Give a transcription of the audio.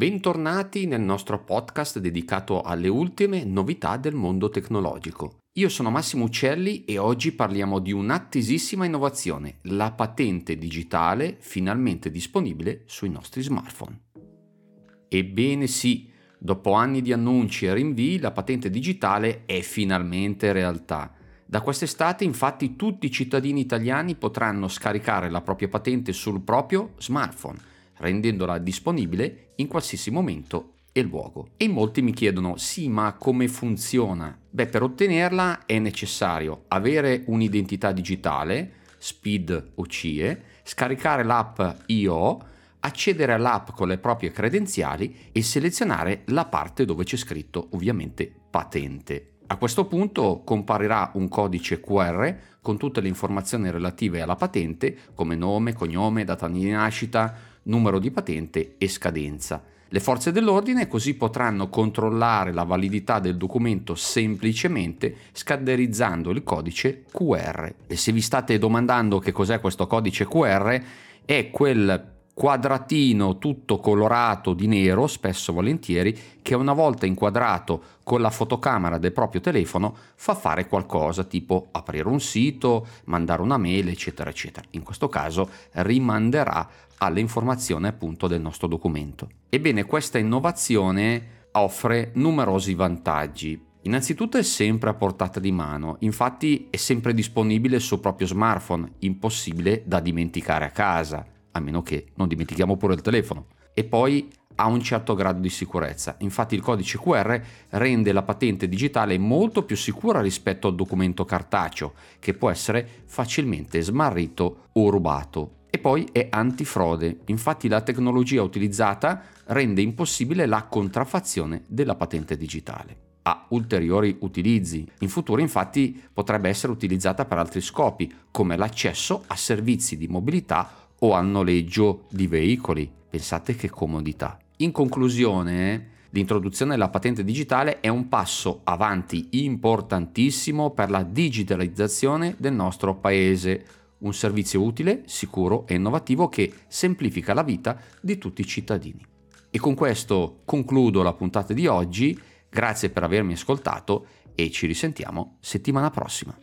Bentornati nel nostro podcast dedicato alle ultime novità del mondo tecnologico. Io sono Massimo Uccelli e oggi parliamo di un'attesissima innovazione, la patente digitale finalmente disponibile sui nostri smartphone. Ebbene sì, dopo anni di annunci e rinvii, la patente digitale è finalmente realtà. Da quest'estate infatti tutti i cittadini italiani potranno scaricare la propria patente sul proprio smartphone rendendola disponibile in qualsiasi momento e luogo. E molti mi chiedono, sì, ma come funziona? Beh, per ottenerla è necessario avere un'identità digitale, SPID o CIE, scaricare l'app IO, accedere all'app con le proprie credenziali e selezionare la parte dove c'è scritto ovviamente patente. A questo punto comparirà un codice QR con tutte le informazioni relative alla patente come nome, cognome, data di nascita, numero di patente e scadenza. Le forze dell'ordine così potranno controllare la validità del documento semplicemente scannerizzando il codice QR. E se vi state domandando che cos'è questo codice QR, è quel quadratino tutto colorato di nero, spesso volentieri, che una volta inquadrato con la fotocamera del proprio telefono fa fare qualcosa, tipo aprire un sito, mandare una mail, eccetera, eccetera. In questo caso rimanderà alle informazioni appunto del nostro documento. Ebbene, questa innovazione offre numerosi vantaggi. Innanzitutto è sempre a portata di mano, infatti è sempre disponibile sul proprio smartphone, impossibile da dimenticare a casa, a meno che non dimentichiamo pure il telefono. E poi ha un certo grado di sicurezza, infatti il codice QR rende la patente digitale molto più sicura rispetto al documento cartaceo, che può essere facilmente smarrito o rubato e poi è antifrode. Infatti la tecnologia utilizzata rende impossibile la contraffazione della patente digitale. Ha ulteriori utilizzi. In futuro infatti potrebbe essere utilizzata per altri scopi, come l'accesso a servizi di mobilità o al noleggio di veicoli. Pensate che comodità. In conclusione, l'introduzione della patente digitale è un passo avanti importantissimo per la digitalizzazione del nostro paese un servizio utile, sicuro e innovativo che semplifica la vita di tutti i cittadini. E con questo concludo la puntata di oggi, grazie per avermi ascoltato e ci risentiamo settimana prossima.